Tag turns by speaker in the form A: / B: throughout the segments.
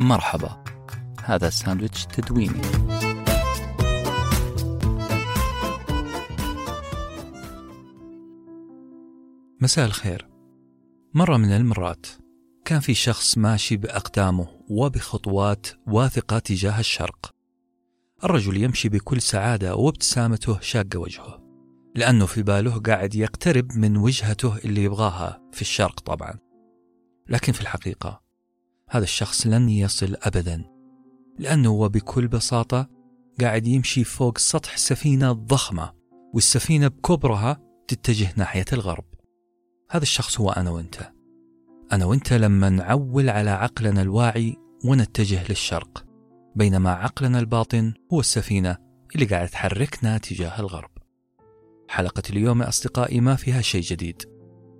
A: مرحبا. هذا ساندويتش تدويني. مساء الخير. مرة من المرات كان في شخص ماشي بأقدامه وبخطوات واثقة تجاه الشرق. الرجل يمشي بكل سعادة وابتسامته شاقة وجهه لأنه في باله قاعد يقترب من وجهته اللي يبغاها في الشرق طبعا. لكن في الحقيقة هذا الشخص لن يصل أبدا لأنه هو بكل بساطة قاعد يمشي فوق سطح سفينة ضخمة والسفينة بكبرها تتجه ناحية الغرب. هذا الشخص هو أنا وأنت. أنا وأنت لما نعول على عقلنا الواعي ونتجه للشرق بينما عقلنا الباطن هو السفينة اللي قاعد تحركنا تجاه الغرب. حلقة اليوم يا أصدقائي ما فيها شيء جديد.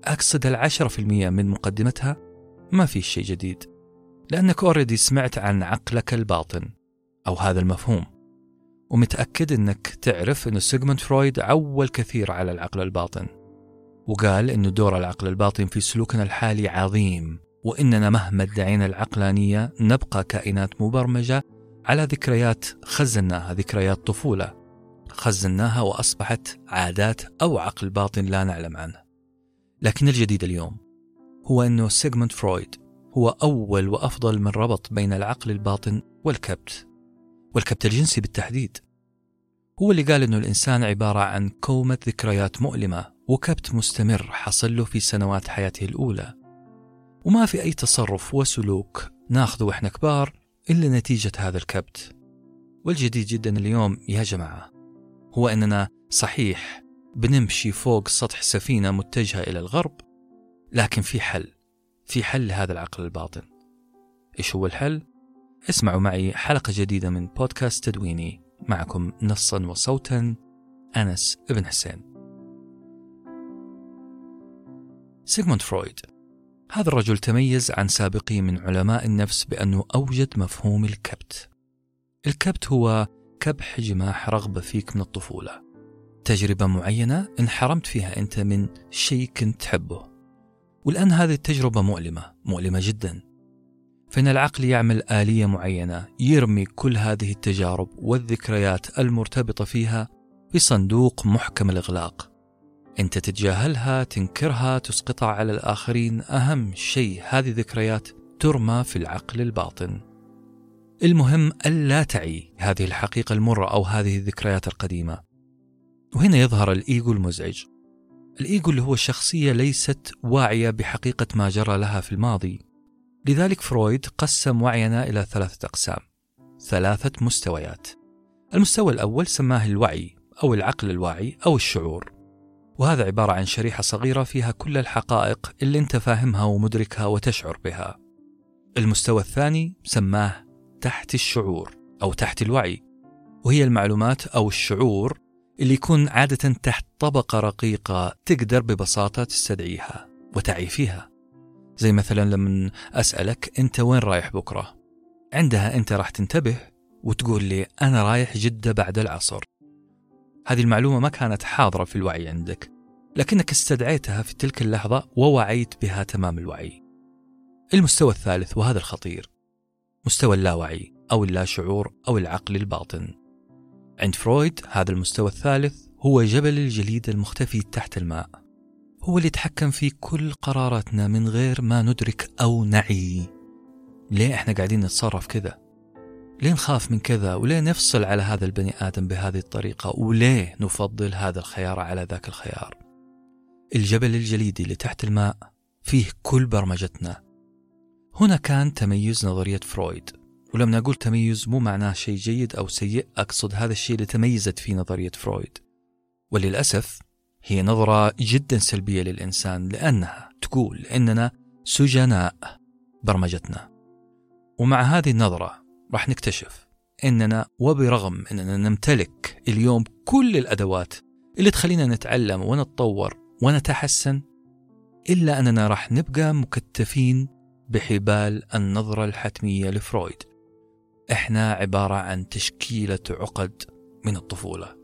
A: أقصد العشرة في المية من مقدمتها ما في شيء جديد. لأنك already سمعت عن عقلك الباطن أو هذا المفهوم ومتأكد أنك تعرف أن سيغموند فرويد عول كثير على العقل الباطن وقال أن دور العقل الباطن في سلوكنا الحالي عظيم وإننا مهما ادعينا العقلانية نبقى كائنات مبرمجة على ذكريات خزناها ذكريات طفولة خزناها وأصبحت عادات أو عقل باطن لا نعلم عنه. لكن الجديد اليوم هو أنه سيغموند فرويد هو أول وأفضل من ربط بين العقل الباطن والكبت والكبت الجنسي بالتحديد. هو اللي قال أنه الإنسان عبارة عن كومة ذكريات مؤلمة وكبت مستمر حصل له في سنوات حياته الأولى. وما في أي تصرف وسلوك ناخذه وإحنا كبار إلا نتيجة هذا الكبت. والجديد جدا اليوم يا جماعة هو أننا صحيح بنمشي فوق سطح سفينة متجهة إلى الغرب لكن في حل. في حل لهذا العقل الباطن. إيش هو الحل؟ اسمعوا معي حلقة جديدة من بودكاست تدويني. معكم نصا وصوتا أنس ابن حسين. سيغموند فرويد. هذا الرجل تميز عن سابقيه من علماء النفس بأنه أوجد مفهوم الكبت. الكبت هو كبح جماح رغبة فيك من الطفولة. تجربة معينة انحرمت فيها أنت من شيء كنت تحبه. والآن هذه التجربة مؤلمة مؤلمة جدا. فإن العقل يعمل آلية معينة يرمي كل هذه التجارب والذكريات المرتبطة فيها في صندوق محكم الإغلاق. أنت تتجاهلها تنكرها تسقطها على الآخرين أهم شيء هذه الذكريات ترمى في العقل الباطن. المهم ألا تعي هذه الحقيقة المرة أو هذه الذكريات القديمة. وهنا يظهر الإيجو المزعج. الإيجو اللي هو الشخصية ليست واعية بحقيقة ما جرى لها في الماضي. لذلك فرويد قسم وعينا إلى ثلاثة أقسام ثلاثة مستويات. المستوى الأول سماه الوعي أو العقل الواعي أو الشعور. وهذا عبارة عن شريحة صغيرة فيها كل الحقائق اللي أنت فاهمها ومدركها وتشعر بها. المستوى الثاني سماه تحت الشعور أو تحت الوعي وهي المعلومات أو الشعور اللي يكون عادة تحت طبقة رقيقة تقدر ببساطة تستدعيها وتعي فيها. زي مثلا لما أسألك أنت وين رايح بكرة؟ عندها أنت راح تنتبه وتقول لي أنا رايح جدة بعد العصر. هذه المعلومة ما كانت حاضرة في الوعي عندك لكنك استدعيتها في تلك اللحظة ووعيت بها تمام الوعي. المستوى الثالث وهذا الخطير مستوى اللاوعي أو اللاشعور أو العقل الباطن. عند فرويد هذا المستوى الثالث هو جبل الجليد المختفي تحت الماء. هو اللي يتحكم في كل قراراتنا من غير ما ندرك أو نعي. ليه إحنا قاعدين نتصرف كذا؟ ليه نخاف من كذا؟ وليه نفصل على هذا البني آدم بهذه الطريقة؟ وليه نفضل هذا الخيار على ذاك الخيار؟ الجبل الجليدي اللي تحت الماء فيه كل برمجتنا. هنا كان تميز نظرية فرويد. ولما أقول تميز مو معناه شيء جيد أو سيء أقصد هذا الشيء اللي تميزت فيه نظرية فرويد. وللأسف هي نظرة جدا سلبية للإنسان لأنها تقول إننا سجناء برمجتنا. ومع هذه النظرة راح نكتشف إننا وبرغم إننا نمتلك اليوم كل الأدوات اللي تخلينا نتعلم ونتطور ونتحسن إلا أننا راح نبقى مكتفين بحبال النظرة الحتمية لفرويد. إحنا عبارة عن تشكيلة عقد من الطفولة.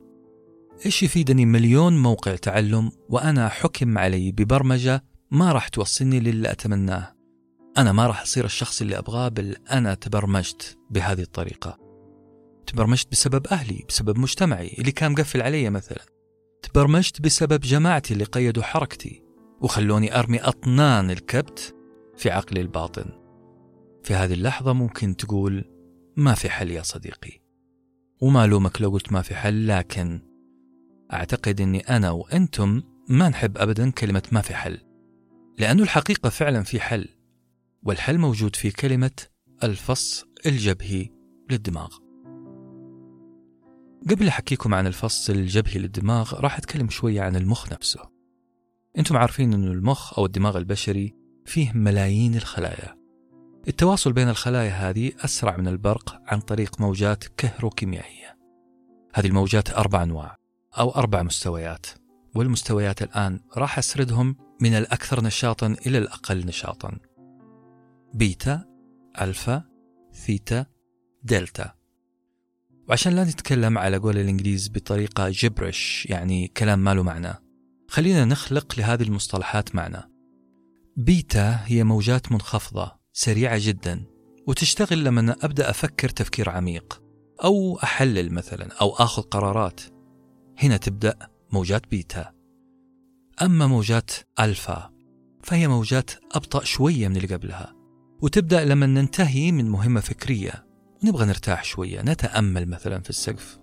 A: إيش يفيدني مليون موقع تعلم وأنا حكم علي ببرمجة ما راح توصلني للي أتمناه. أنا ما راح أصير الشخص اللي أبغاه بل أنا تبرمجت بهذه الطريقة. تبرمجت بسبب أهلي بسبب مجتمعي اللي كان مقفل علي مثلا. تبرمجت بسبب جماعتي اللي قيدوا حركتي وخلوني أرمي أطنان الكبت في عقلي الباطن. في هذه اللحظة ممكن تقول ما في حل يا صديقي. وما لومك لو قلت ما في حل لكن أعتقد أني أنا وأنتم ما نحب أبدا كلمة ما في حل لأنه الحقيقة فعلا في حل والحل موجود في كلمة الفص الجبهي للدماغ. قبل أحكيكم عن الفص الجبهي للدماغ راح أتكلم شوية عن المخ نفسه. أنتم عارفين أن المخ أو الدماغ البشري فيه ملايين الخلايا. التواصل بين الخلايا هذه أسرع من البرق عن طريق موجات كهروكيميائية. هذه الموجات أربع أنواع أو أربع مستويات والمستويات الآن راح أسردهم من الأكثر نشاطا إلى الأقل نشاطا. بيتا ألفا ثيتا دلتا. وعشان لا نتكلم على قول الإنجليز بطريقة gibberish يعني كلام ما له معنى خلينا نخلق لهذه المصطلحات معنى. بيتا هي موجات منخفضة سريعة جدا وتشتغل لما أبدأ أفكر تفكير عميق أو أحلل مثلا أو أخذ قرارات. هنا تبدأ موجات بيتا. أما موجات ألفا فهي موجات أبطأ شوية من اللي قبلها وتبدأ لما ننتهي من مهمة فكرية. ونبغى نرتاح شوية نتأمل مثلا في السقف.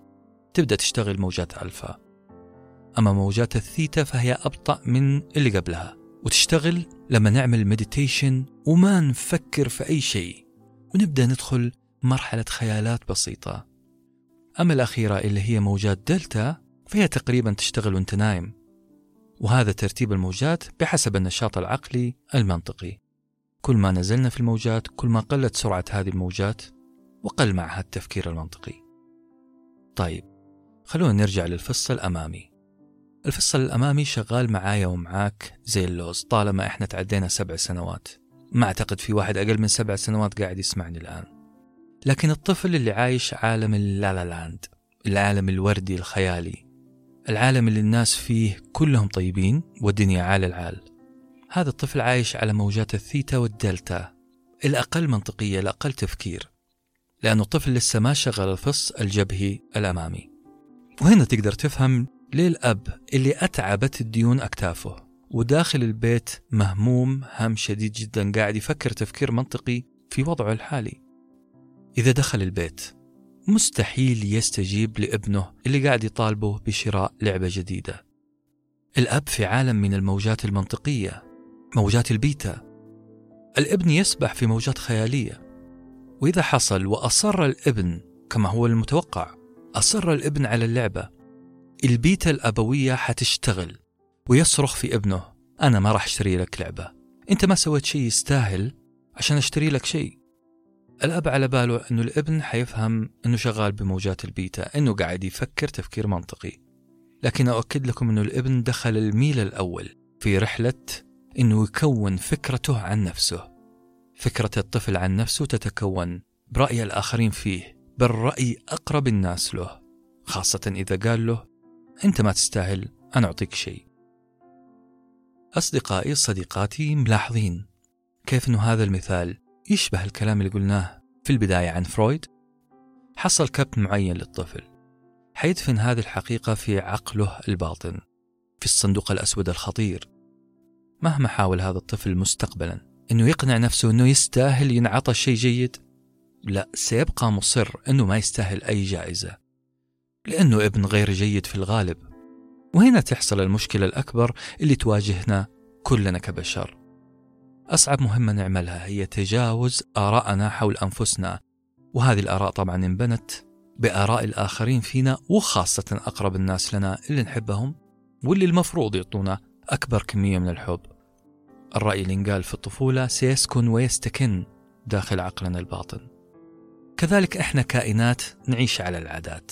A: تبدأ تشتغل موجات ألفا. أما موجات الثيتا فهي أبطأ من اللي قبلها. وتشتغل لما نعمل meditation وما نفكر في أي شيء. ونبدأ ندخل مرحلة خيالات بسيطة. أما الأخيرة اللي هي موجات دلتا فهي تقريبا تشتغل وأنت نايم. وهذا ترتيب الموجات بحسب النشاط العقلي المنطقي. كل ما نزلنا في الموجات كل ما قلت سرعة هذه الموجات وقل معها التفكير المنطقي. طيب خلونا نرجع للفص الأمامي. الفص الأمامي شغال معايا ومعاك زي اللوز طالما إحنا تعدينا سبع سنوات. ما أعتقد في واحد أقل من سبع سنوات قاعد يسمعني الآن. لكن الطفل اللي عايش عالم ال la la land العالم الوردي الخيالي العالم اللي الناس فيه كلهم طيبين والدنيا عال العال. هذا الطفل عايش على موجات الثيتا والدلتا الأقل منطقية الأقل تفكير لأنه الطفل لسه ما شغل الفص الجبهي الأمامي. وهنا تقدر تفهم ليه الأب اللي أتعبت الديون أكتافه وداخل البيت مهموم هم شديد جدا قاعد يفكر تفكير منطقي في وضعه الحالي. إذا دخل البيت مستحيل يستجيب لابنه اللي قاعد يطالبه بشراء لعبة جديدة. الأب في عالم من الموجات المنطقية موجات البيتا. الابن يسبح في موجات خيالية. وإذا حصل وأصر الابن كما هو المتوقع أصر الابن على اللعبة. البيتا الأبوية حتشتغل ويصرخ في ابنه أنا ما راح أشتري لك لعبة. أنت ما سويت شيء يستاهل عشان أشتري لك شيء. الأب على باله أنه الابن حيفهم أنه شغال بموجات البيتا أنه قاعد يفكر تفكير منطقي. لكن أؤكد لكم أنه الابن دخل الميل الأول في رحلة أنه يكون فكرته عن نفسه. فكرة الطفل عن نفسه تتكون برأي الآخرين فيه بل رأي أقرب الناس له خاصة إذا قال له أنت ما تستاهل أنا أعطيك شيء. أصدقائي صديقاتي ملاحظين كيف أنه هذا المثال يشبه الكلام اللي قلناه في البداية عن فرويد؟ حصل كبت معين للطفل. حيدفن هذه الحقيقة في عقله الباطن في الصندوق الأسود الخطير. مهما حاول هذا الطفل مستقبلا إنه يقنع نفسه إنه يستاهل ينعطى شيء جيد لا سيبقى مصر إنه ما يستاهل أي جائزة. لأنه ابن غير جيد في الغالب. وهنا تحصل المشكلة الأكبر اللي تواجهنا كلنا كبشر. أصعب مهمة نعملها هي تجاوز ارائنا حول أنفسنا. وهذه الآراء طبعا انبنت بآراء الآخرين فينا وخاصة أقرب الناس لنا اللي نحبهم واللي المفروض يعطونا أكبر كمية من الحب. الرأي اللي انقال في الطفولة سيسكن ويستكن داخل عقلنا الباطن. كذلك إحنا كائنات نعيش على العادات.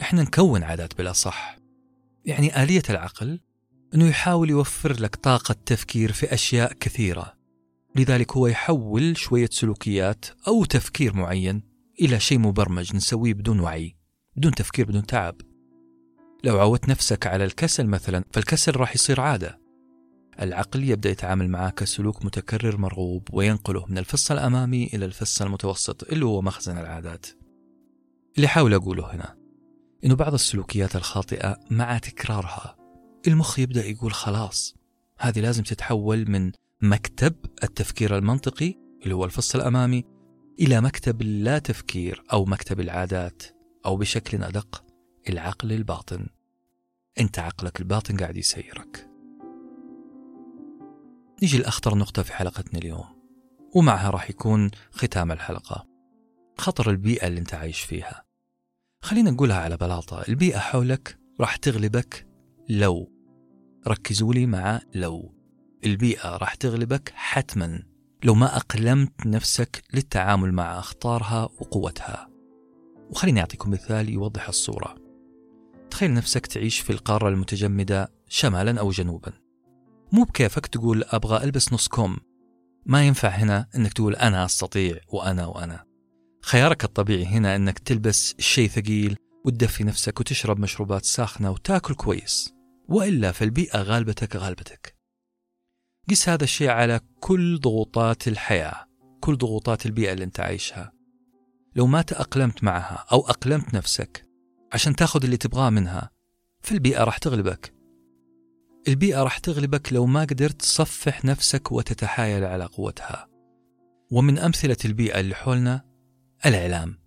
A: إحنا نكون عادات بالأصح يعني آلية العقل أنه يحاول يوفر لك طاقة تفكير في أشياء كثيرة. لذلك هو يحول شوية سلوكيات أو تفكير معين إلى شيء مبرمج نسويه بدون وعي بدون تفكير بدون تعب. لو عودت نفسك على الكسل مثلا فالكسل راح يصير عادة. العقل يبدأ يتعامل معه كسلوك متكرر مرغوب وينقله من الفص الأمامي إلى الفص المتوسط اللي هو مخزن العادات. اللي حاول أقوله هنا إنه بعض السلوكيات الخاطئة مع تكرارها. المخ يبدأ يقول خلاص. هذه لازم تتحول من مكتب التفكير المنطقي اللي هو الفص الأمامي إلى مكتب اللا تفكير أو مكتب العادات أو بشكل أدق العقل الباطن. أنت عقلك الباطن قاعد يسيرك. نيجي لأخطر نقطة في حلقتنا اليوم ومعها راح يكون ختام الحلقة. خطر البيئة اللي أنت عايش فيها. خلينا نقولها على بلاطة. البيئة حولك راح تغلبك لو. ركزوا لي مع لو. البيئة راح تغلبك حتما لو ما أقلمت نفسك للتعامل مع أخطارها وقوتها. وخليني أعطيكم مثال يوضح الصورة. تخيل نفسك تعيش في القارة المتجمدة شمالا أو جنوبا. مو بكيفك تقول أبغى ألبس نص كم. ما ينفع هنا أنك تقول أنا أستطيع وأنا وأنا. خيارك الطبيعي هنا أنك تلبس شيء ثقيل وتدفي نفسك وتشرب مشروبات ساخنة وتاكل كويس وإلا فالبيئة غالبتك غالبتك. قس هذا الشيء على كل ضغوطات الحياة كل ضغوطات البيئة اللي أنت عايشها. لو ما تأقلمت معها أو أقلمت نفسك عشان تاخذ اللي تبغاه منها فالبيئة راح تغلبك. البيئة راح تغلبك لو ما قدرت تصفح نفسك وتتحايل على قوتها. ومن أمثلة البيئة اللي حولنا الإعلام.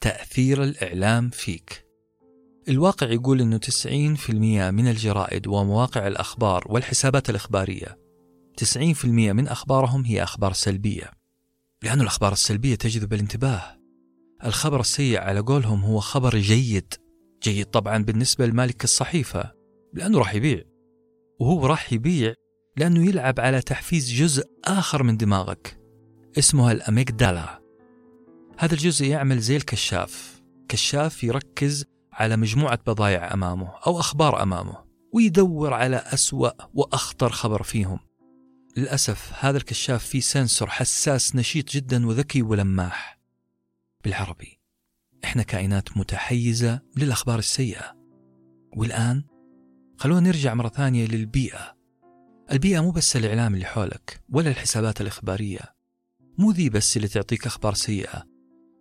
A: تأثير الإعلام فيك. الواقع يقول أنه 90% من الجرائد ومواقع الأخبار والحسابات الإخبارية 90% من أخبارهم هي أخبار سلبية. لأن الأخبار السلبية تجذب الانتباه. الخبر السيء على قولهم هو خبر جيد. جيد طبعا بالنسبة لمالك الصحيفة لأنه راح يبيع. وهو راح يبيع لأنه يلعب على تحفيز جزء آخر من دماغك اسمه الأميجدالا. هذا الجزء يعمل زي الكشاف. كشاف يركز على مجموعة بضايع أمامه أو أخبار أمامه ويدور على أسوأ وأخطر خبر فيهم. للأسف هذا الكشاف فيه سنسور حساس نشيط جدا وذكي ولماح. بالعربي إحنا كائنات متحيزة للأخبار السيئة. والآن خلونا نرجع مرة ثانية للبيئة. البيئة مو بس الإعلام اللي حولك ولا الحسابات الإخبارية. مو ذي بس اللي تعطيك أخبار سيئة.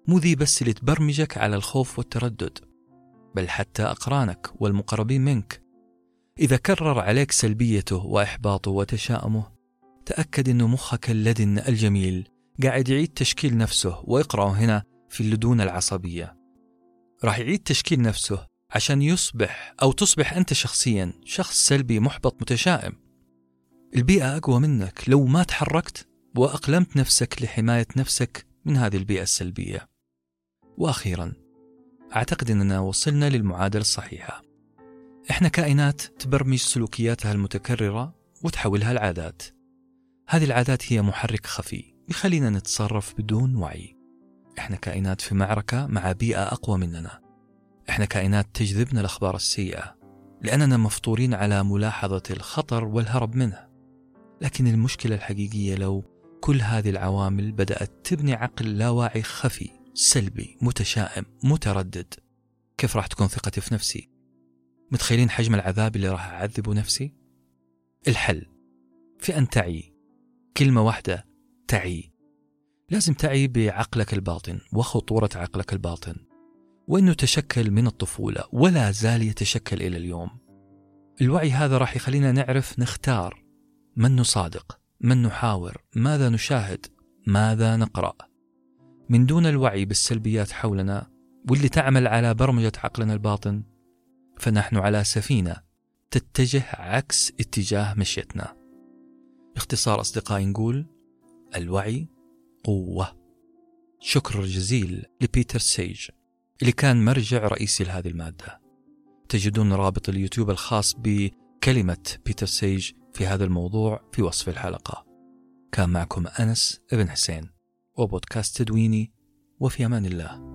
A: مو ذي بس اللي تبرمجك على الخوف والتردد بل حتى أقرانك والمقربين منك. إذا كرر عليك سلبيته وإحباطه وتشاؤمه تأكد أنه مخك اللدن الجميل قاعد يعيد تشكيل نفسه وإقرأه هنا في اللدون العصبية. راح يعيد تشكيل نفسه عشان يصبح أو تصبح أنت شخصيا شخص سلبي محبط متشائم البيئة أقوى منك لو ما تحركت وأقلمت نفسك لحماية نفسك من هذه البيئة السلبية. وأخيرا أعتقد أننا وصلنا للمعادلة الصحيحة. إحنا كائنات تبرمج سلوكياتها المتكررة وتحولها لعادات. هذه العادات هي محرك خفي يخلينا نتصرف بدون وعي. إحنا كائنات في معركة مع بيئة أقوى مننا. إحنا كائنات تجذبنا الأخبار السيئة لأننا مفطورين على ملاحظة الخطر والهرب منه. لكن المشكلة الحقيقية لو كل هذه العوامل بدأت تبني عقل لا واعي خفي سلبي متشائم متردد. كيف راح تكون ثقتي في نفسي؟ متخيلين حجم العذاب اللي راح أعذبه نفسي؟ الحل. في أن تعي. كلمة واحدة تعي. لازم تعي بعقلك الباطن وخطورة عقلك الباطن. وأنه تشكل من الطفولة ولا زال يتشكل إلى اليوم. الوعي هذا راح يخلينا نعرف نختار من نصادق من نحاور ماذا نشاهد ماذا نقرأ. من دون الوعي بالسلبيات حولنا واللي تعمل على برمجة عقلنا الباطن فنحن على سفينة تتجه عكس اتجاه مشيتنا. باختصار أصدقائي نقول الوعي قوة. شكر جزيل لبيتر سيج اللي كان مرجع رئيسي لهذه المادة. تجدون رابط اليوتيوب الخاص بكلمة بيتر سيج في هذا الموضوع في وصف الحلقة. كان معكم أنس ابن حسين. وبودكاست تدويني وفي أمان الله.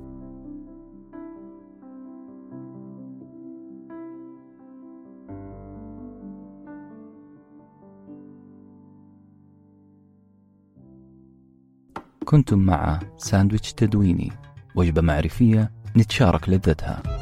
A: كنتم مع ساندويتش تدويني وجبة معرفية نتشارك لذتها.